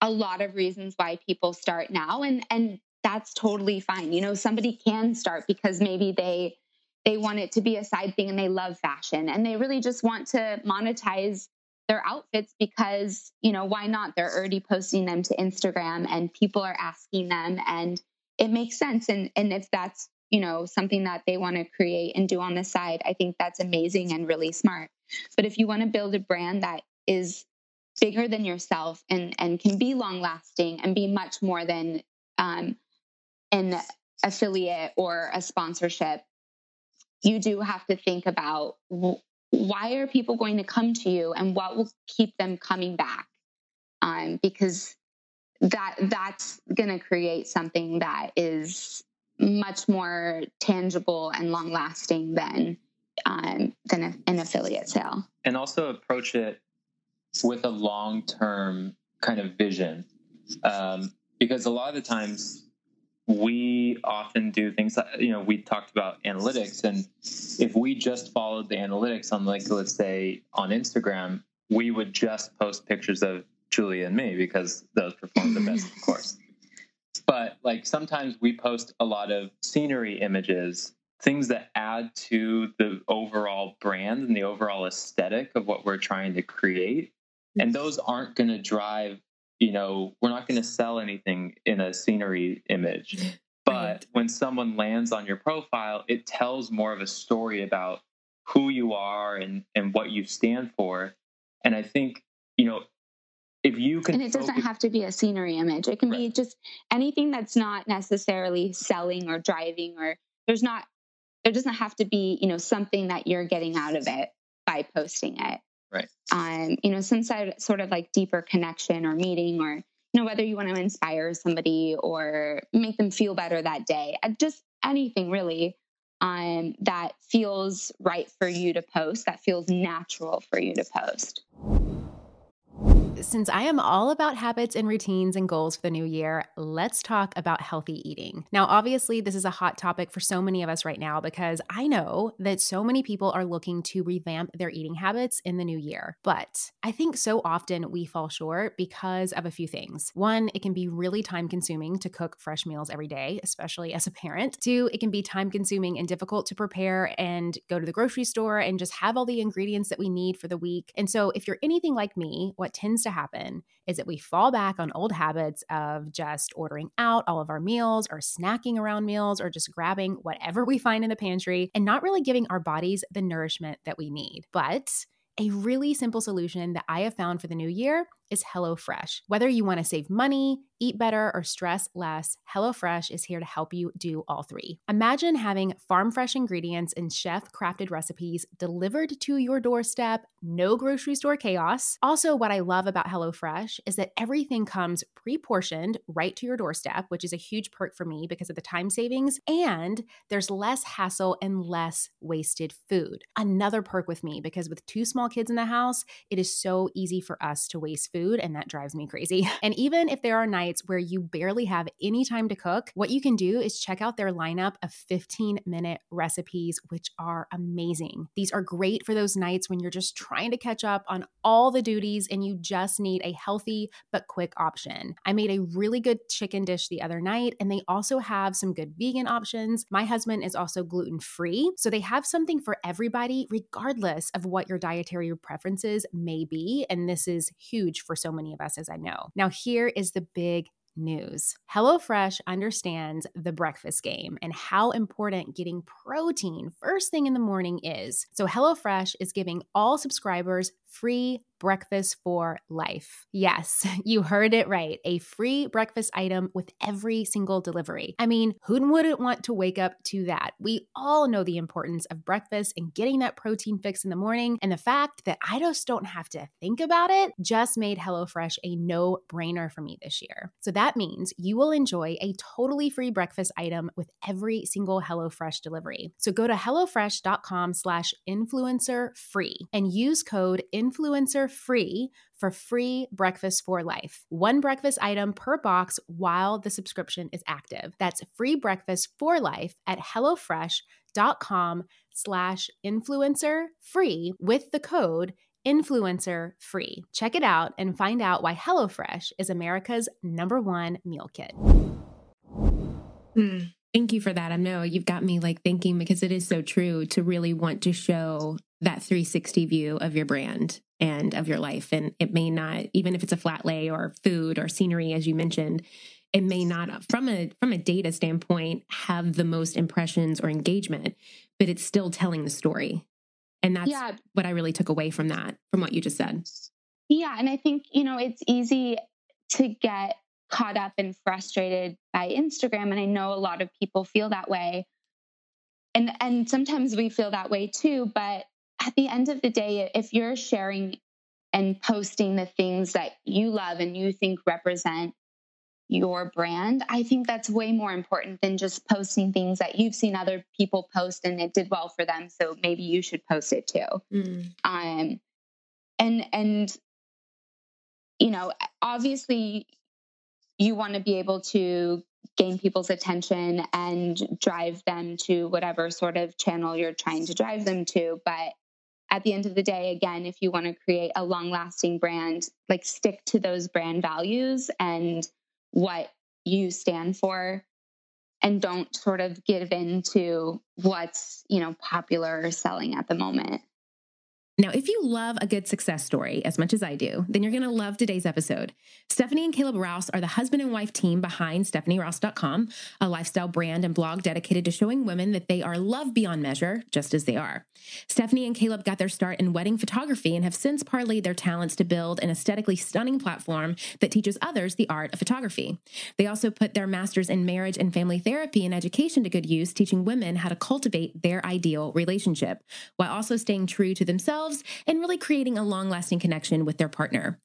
a lot of reasons why people start now and and that's totally fine. You know somebody can start because maybe they they want it to be a side thing and they love fashion and they really just want to monetize their outfits because you know why not? They're already posting them to instagram and people are asking them and it makes sense. And and if that's you know something that they want to create and do on the side i think that's amazing and really smart. But if you want to build a brand that is bigger than yourself and and can be long lasting and be much more than um, an affiliate or a sponsorship you do have to think about why are people going to come to you and what will keep them coming back? Um, because that that's going to create something that is much more tangible and long lasting than um, than a, an affiliate sale and also approach it with a long term kind of vision um, because a lot of the times we often do things you know, we talked about analytics. And if we just followed the analytics on, like, let's say on Instagram, we would just post pictures of Julia and me because those perform the best, of course. But like sometimes we post a lot of scenery images, things that add to the overall brand and the overall aesthetic of what we're trying to create. And those aren't going to drive you know, we're not going to sell anything in a scenery image. But right. when someone lands on your profile, it tells more of a story about who you are and, and what you stand for. And I think, you know, if you can and it doesn't have to be a scenery image. It can right. be just anything that's not necessarily selling or driving or there's not there doesn't have to be you know something that you're getting out of it by posting it. Right. Um you know some side, sort of like deeper connection or meeting or you know whether you want to inspire somebody or make them feel better that day. Uh, just anything really um that feels right for you to post that feels natural for you to post since I am all about habits and routines and goals for the new year, let's talk about healthy eating. Now, obviously, this is a hot topic for so many of us right now because I know that so many people are looking to revamp their eating habits in the new year. But I think so often we fall short because of a few things. One, it can be really time consuming to cook fresh meals every day, especially as a parent. Two, it can be time consuming and difficult to prepare and go to the grocery store and just have all the ingredients that we need for the week. And so, if you're anything like me, what tends to happen is that we fall back on old habits of just ordering out all of our meals or snacking around meals or just grabbing whatever we find in the pantry and not really giving our bodies the nourishment that we need. But a really simple solution that I have found for the new year is HelloFresh. Whether you want to save money, eat better, or stress less, HelloFresh is here to help you do all three. Imagine having farm fresh ingredients and chef crafted recipes delivered to your doorstep, no grocery store chaos. Also, what I love about HelloFresh is that everything comes pre portioned right to your doorstep, which is a huge perk for me because of the time savings, and there's less hassle and less wasted food. Another perk with me because with two small kids in the house, it is so easy for us to waste food food, and that drives me crazy. And even if there are nights where you barely have any time to cook, what you can do is check out their lineup of 15 minute recipes, which are amazing. These are great for those nights when you're just trying to catch up on all the duties and you just need a healthy but quick option. I made a really good chicken dish the other night, and they also have some good vegan options. My husband is also gluten free, so they have something for everybody, regardless of what your dietary preferences may be. And this is huge for so many of us, as I know. Now, here is the big news. HelloFresh understands the breakfast game and how important getting protein first thing in the morning is. So, HelloFresh is giving all subscribers free breakfast for life. Yes, you heard it right. A free breakfast item with every single delivery. I mean, who wouldn't want to wake up to that? We all know the importance of breakfast and getting that protein fix in the morning. And the fact that I just don't have to think about it just made HelloFresh a no brainer for me this year. So that means you will enjoy a totally free breakfast item with every single HelloFresh delivery. So go to HelloFresh.com slash influencer free and use code influencer free for free breakfast for life. One breakfast item per box while the subscription is active. That's free breakfast for life at HelloFresh.com slash influencer free with the code influencer free. Check it out and find out why HelloFresh is America's number one meal kit. Hmm. Thank you for that. I know you've got me like thinking because it is so true to really want to show that 360 view of your brand and of your life. And it may not, even if it's a flat lay or food or scenery, as you mentioned, it may not from a from a data standpoint have the most impressions or engagement, but it's still telling the story. And that's yeah. what I really took away from that, from what you just said. Yeah. And I think, you know, it's easy to get caught up and frustrated by Instagram. And I know a lot of people feel that way. And and sometimes we feel that way too. But at the end of the day, if you're sharing and posting the things that you love and you think represent your brand, I think that's way more important than just posting things that you've seen other people post and it did well for them. So maybe you should post it too. Mm. Um, and and you know, obviously, you want to be able to gain people's attention and drive them to whatever sort of channel you're trying to drive them to. But at the end of the day, again, if you want to create a long lasting brand, like stick to those brand values and what you stand for and don't sort of give in to what's, you know, popular or selling at the moment. Now, if you love a good success story as much as I do, then you're going to love today's episode. Stephanie and Caleb Rouse are the husband and wife team behind StephanieRouse.com, a lifestyle brand and blog dedicated to showing women that they are loved beyond measure, just as they are. Stephanie and Caleb got their start in wedding photography and have since parlayed their talents to build an aesthetically stunning platform that teaches others the art of photography. They also put their masters in marriage and family therapy and education to good use, teaching women how to cultivate their ideal relationship while also staying true to themselves themselves and really creating a long lasting connection with their partner.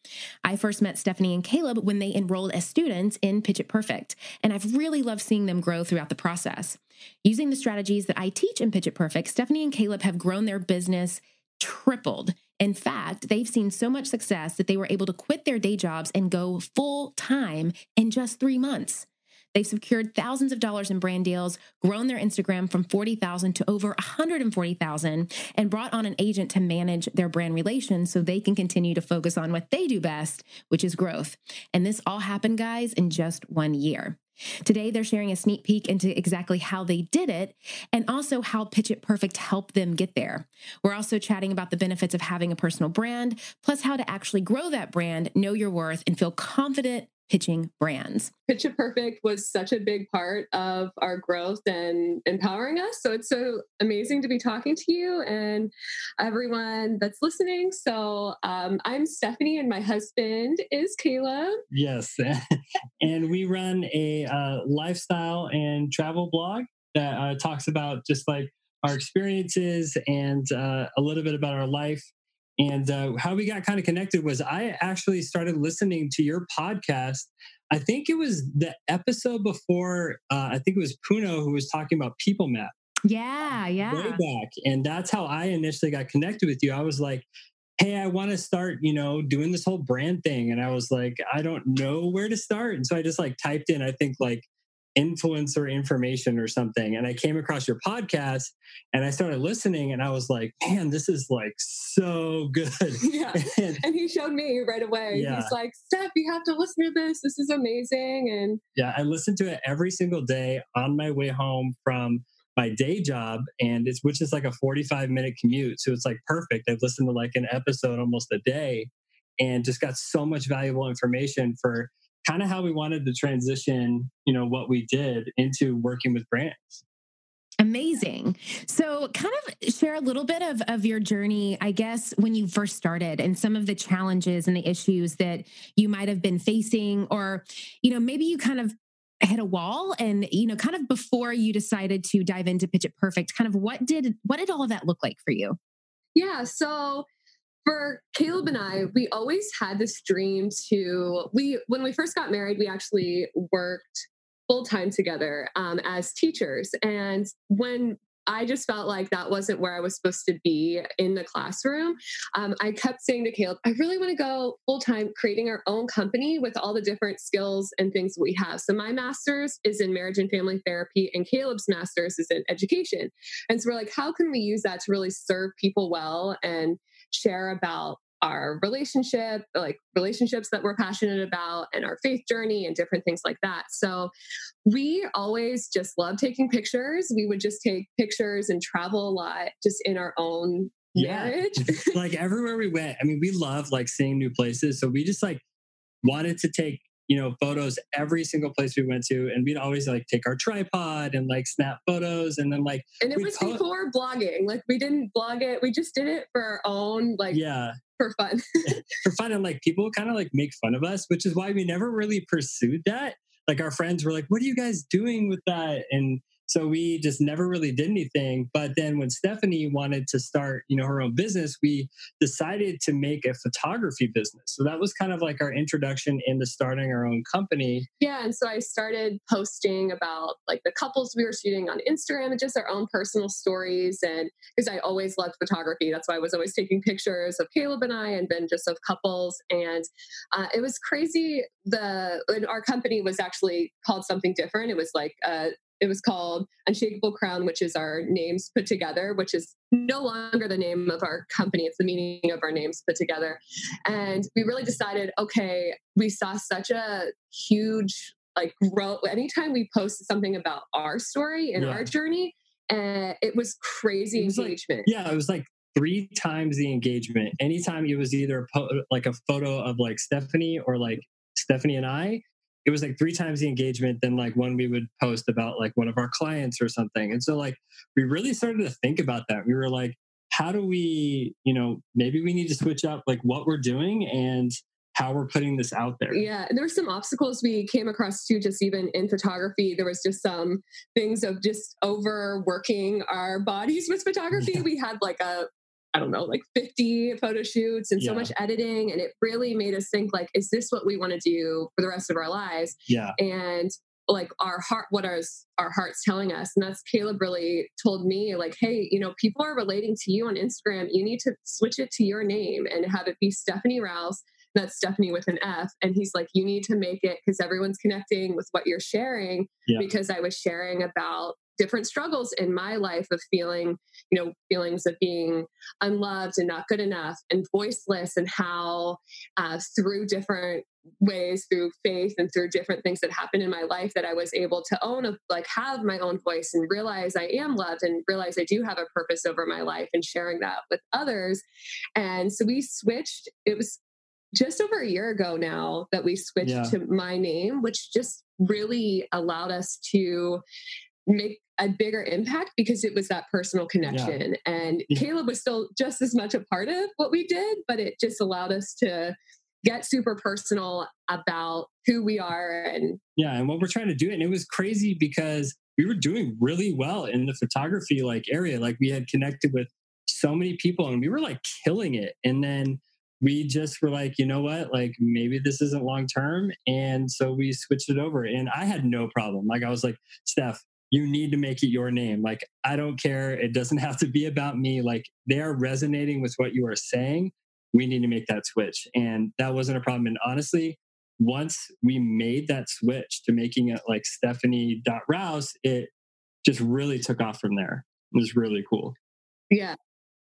I first met Stephanie and Caleb when they enrolled as students in Pitch It Perfect, and I've really loved seeing them grow throughout the process. Using the strategies that I teach in Pitch It Perfect, Stephanie and Caleb have grown their business tripled. In fact, they've seen so much success that they were able to quit their day jobs and go full time in just three months. They've secured thousands of dollars in brand deals, grown their Instagram from 40,000 to over 140,000, and brought on an agent to manage their brand relations so they can continue to focus on what they do best, which is growth. And this all happened, guys, in just one year. Today, they're sharing a sneak peek into exactly how they did it and also how Pitch It Perfect helped them get there. We're also chatting about the benefits of having a personal brand, plus how to actually grow that brand, know your worth, and feel confident pitching brands. Pitch It Perfect was such a big part of our growth and empowering us. So it's so amazing to be talking to you and everyone that's listening. So um, I'm Stephanie, and my husband is Caleb. Yes. and we run a uh, lifestyle and travel blog that uh, talks about just like our experiences and uh, a little bit about our life and uh, how we got kind of connected was I actually started listening to your podcast. I think it was the episode before, uh, I think it was Puno who was talking about People Map. Yeah, yeah. Way back. And that's how I initially got connected with you. I was like, hey, I want to start, you know, doing this whole brand thing. And I was like, I don't know where to start. And so I just like typed in, I think like influencer information or something. And I came across your podcast and I started listening and I was like, man, this is like so good. Yeah. and, and, he showed me right away. Yeah. He's like, Steph, you have to listen to this. This is amazing. And yeah, I listened to it every single day on my way home from my day job and it's which is like a 45 minute commute so it's like perfect i've listened to like an episode almost a day and just got so much valuable information for kind of how we wanted to transition, you know, what we did into working with brands. Amazing. So, kind of share a little bit of, of your journey, I guess, when you first started and some of the challenges and the issues that you might have been facing, or, you know, maybe you kind of hit a wall and, you know, kind of before you decided to dive into Pitch It Perfect, kind of what did, what did all of that look like for you? Yeah. So, for Caleb and I, we always had this dream to we when we first got married, we actually worked full time together um, as teachers. And when I just felt like that wasn't where I was supposed to be in the classroom. Um, I kept saying to Caleb, I really want to go full time creating our own company with all the different skills and things we have. So, my master's is in marriage and family therapy, and Caleb's master's is in education. And so, we're like, how can we use that to really serve people well and share about our relationship, like relationships that we're passionate about, and our faith journey, and different things like that. So, we always just love taking pictures. We would just take pictures and travel a lot just in our own yeah. marriage. like everywhere we went, I mean, we love like seeing new places. So, we just like wanted to take you know photos every single place we went to and we'd always like take our tripod and like snap photos and then like and it was po- before blogging like we didn't blog it we just did it for our own like yeah. for fun. For fun and like people kind of like make fun of us which is why we never really pursued that. Like our friends were like what are you guys doing with that? And so we just never really did anything. But then when Stephanie wanted to start, you know, her own business, we decided to make a photography business. So that was kind of like our introduction into starting our own company. Yeah. And so I started posting about like the couples we were shooting on Instagram and just our own personal stories. And because I always loved photography, that's why I was always taking pictures of Caleb and I and then just of couples. And uh, it was crazy. The our company was actually called something different. It was like a it was called Unshakable Crown, which is our names put together, which is no longer the name of our company. It's the meaning of our names put together. And we really decided, okay, we saw such a huge like growth. Anytime we posted something about our story and yeah. our journey, and uh, it was crazy it was engagement. Like, yeah, it was like three times the engagement. Anytime it was either po- like a photo of like Stephanie or like Stephanie and I, it was like three times the engagement than like when we would post about like one of our clients or something. And so like we really started to think about that. We were like, how do we, you know, maybe we need to switch up like what we're doing and how we're putting this out there. Yeah, and there were some obstacles we came across too, just even in photography. There was just some things of just overworking our bodies with photography. Yeah. We had like a I don't know, like 50 photo shoots and so much editing. And it really made us think like, is this what we want to do for the rest of our lives? Yeah. And like our heart, what our, our heart's telling us. And that's Caleb really told me like, hey, you know, people are relating to you on Instagram. You need to switch it to your name and have it be Stephanie Rouse. That's Stephanie with an F. And he's like, you need to make it because everyone's connecting with what you're sharing. Yeah. Because I was sharing about different struggles in my life of feeling, you know, feelings of being unloved and not good enough and voiceless, and how uh, through different ways, through faith and through different things that happened in my life, that I was able to own, a, like, have my own voice and realize I am loved and realize I do have a purpose over my life and sharing that with others. And so we switched. It was just over a year ago now that we switched yeah. to my name, which just really allowed us to make a bigger impact because it was that personal connection. Yeah. And yeah. Caleb was still just as much a part of what we did, but it just allowed us to get super personal about who we are and yeah and what we're trying to do and it was crazy because we were doing really well in the photography like area like we had connected with so many people and we were like killing it and then we just were like you know what like maybe this isn't long term and so we switched it over and i had no problem like i was like steph you need to make it your name. Like, I don't care. It doesn't have to be about me. Like, they are resonating with what you are saying. We need to make that switch. And that wasn't a problem. And honestly, once we made that switch to making it like Stephanie Rouse, it just really took off from there. It was really cool. Yeah.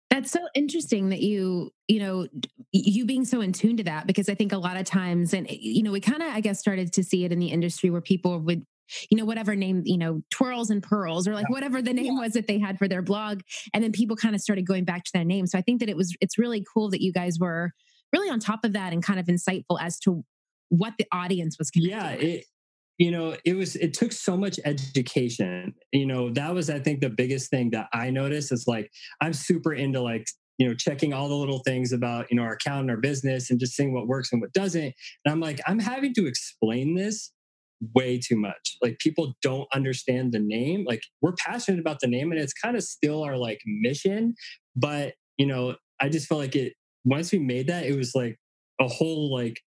That's so interesting that you, you know, you being so in tune to that because I think a lot of times, and, you know, we kind of, I guess, started to see it in the industry where people would you know, whatever name, you know, twirls and pearls or like whatever the name was that they had for their blog. And then people kind of started going back to that name. So I think that it was, it's really cool that you guys were really on top of that and kind of insightful as to what the audience was. Yeah. It, you know, it was, it took so much education. You know, that was, I think, the biggest thing that I noticed is like, I'm super into like, you know, checking all the little things about, you know, our account and our business and just seeing what works and what doesn't. And I'm like, I'm having to explain this way too much. Like people don't understand the name. Like we're passionate about the name and it's kind of still our like mission. But, you know, I just felt like it once we made that, it was like a whole like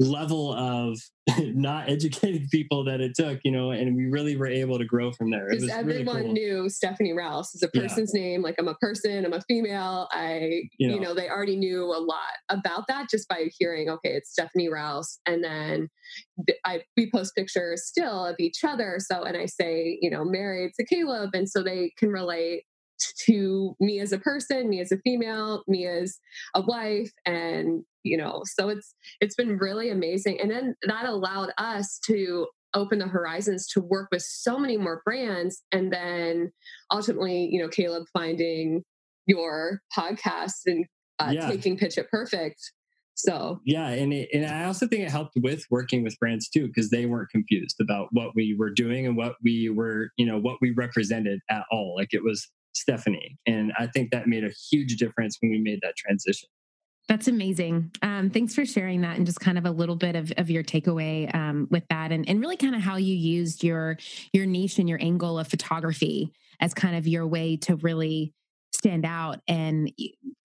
level of not educated people that it took, you know, and we really were able to grow from there. Because everyone really cool. knew Stephanie Rouse is a person's yeah. name. Like I'm a person, I'm a female. I, you know. you know, they already knew a lot about that just by hearing, okay, it's Stephanie Rouse. And then I we post pictures still of each other. So and I say, you know, married to Caleb, and so they can relate to me as a person, me as a female, me as a wife, and you know, so it's it's been really amazing. And then that allowed us to open the horizons to work with so many more brands, and then ultimately, you know, Caleb finding your podcast and uh, yeah. taking Pitch It Perfect. So yeah, and it, and I also think it helped with working with brands too because they weren't confused about what we were doing and what we were, you know, what we represented at all. Like it was Stephanie. And I think that made a huge difference when we made that transition. That's amazing. Um, thanks for sharing that and just kind of a little bit of, of your takeaway um, with that and, and really kind of how you used your your niche and your angle of photography as kind of your way to really stand out and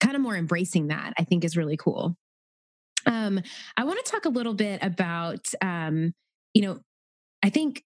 kind of more embracing that I think is really cool. Um, I want to talk a little bit about, um, you know, I think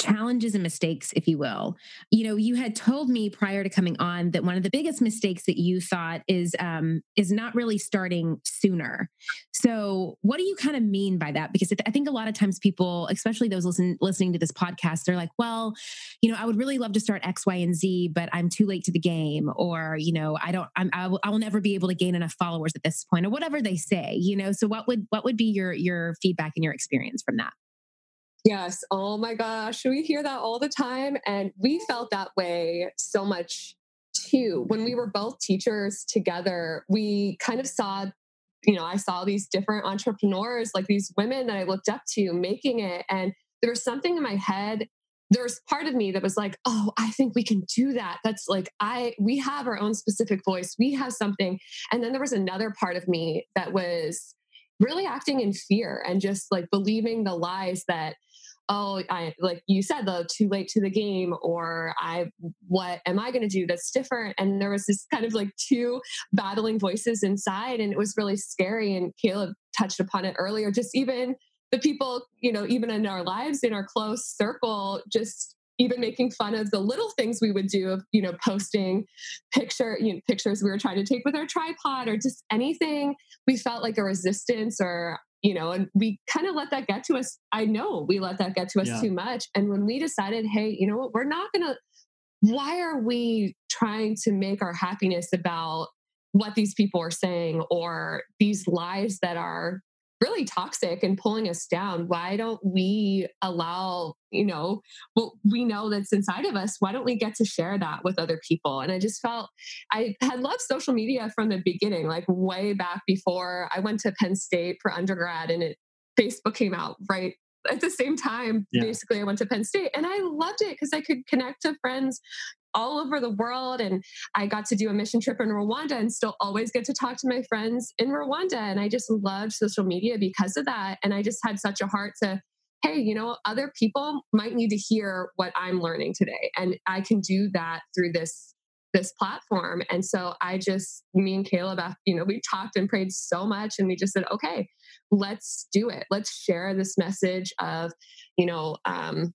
challenges and mistakes, if you will. You know, you had told me prior to coming on that one of the biggest mistakes that you thought is um, is not really starting sooner. So, what do you kind of mean by that? Because I think a lot of times people, especially those listen, listening to this podcast, they're like, "Well, you know, I would really love to start X, Y, and Z, but I'm too late to the game," or you know, I don't, I'm, I will, I will never be able to gain enough followers at this point, or whatever they say. You know, so what would what would be your your feedback and your experience from that? Yes. Oh my gosh. We hear that all the time. And we felt that way so much too, when we were both teachers together, we kind of saw you know, I saw these different entrepreneurs, like these women that I looked up to making it. And there was something in my head. There was part of me that was like, oh, I think we can do that. That's like, I, we have our own specific voice. We have something. And then there was another part of me that was really acting in fear and just like believing the lies that oh i like you said though too late to the game or i what am i going to do that's different? And there was this kind of like two battling voices inside and it was really scary and caleb touched upon it earlier just even the people you know even in our lives in our close circle just even making fun of the little things we would do of you know posting picture you know, pictures we were trying to take with our tripod or just anything we felt like a resistance or you know, and we kind of let that get to us. I know we let that get to us yeah. too much. And when we decided, hey, you know what, we're not going to, why are we trying to make our happiness about what these people are saying or these lies that are really toxic and pulling us down. Why don't we allow you know what we know that's inside of us. Why don't we get to share that with other people? And i just felt i had loved social media from the beginning like way back before i went to penn state for undergrad and it facebook came out right at the same time yeah. basically i went to penn state and i loved it because i could connect to friends all over the world. And I got to do a mission trip in Rwanda and still always get to talk to my friends in Rwanda. And I just loved social media because of that. And I just had such a heart to, hey, you know, other people might need to hear what I'm learning today. And I can do that through this this platform and so i just me and caleb you know we talked and prayed so much and we just said okay let's do it let's share this message of you know um,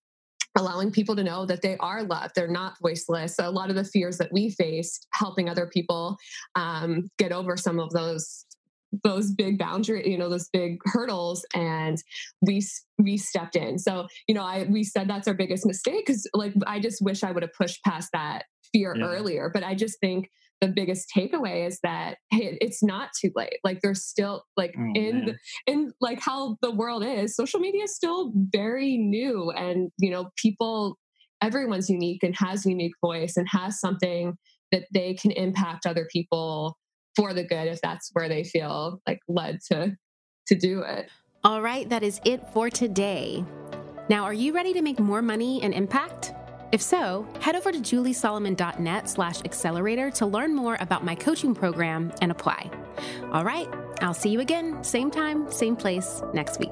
allowing people to know that they are loved they're not voiceless so a lot of the fears that we faced helping other people um, get over some of those those big boundary you know those big hurdles and we we stepped in so you know i we said that's our biggest mistake because like i just wish i would have pushed past that fear yeah. earlier but i just think the biggest takeaway is that hey, it's not too late. Like there's still like oh, in the, in like how the world is, social media is still very new, and you know people, everyone's unique and has a unique voice and has something that they can impact other people for the good if that's where they feel like led to to do it. All right, that is it for today. Now, are you ready to make more money and impact? If so, head over to juliesolomon.net slash accelerator to learn more about my coaching program and apply. All right, I'll see you again, same time, same place next week.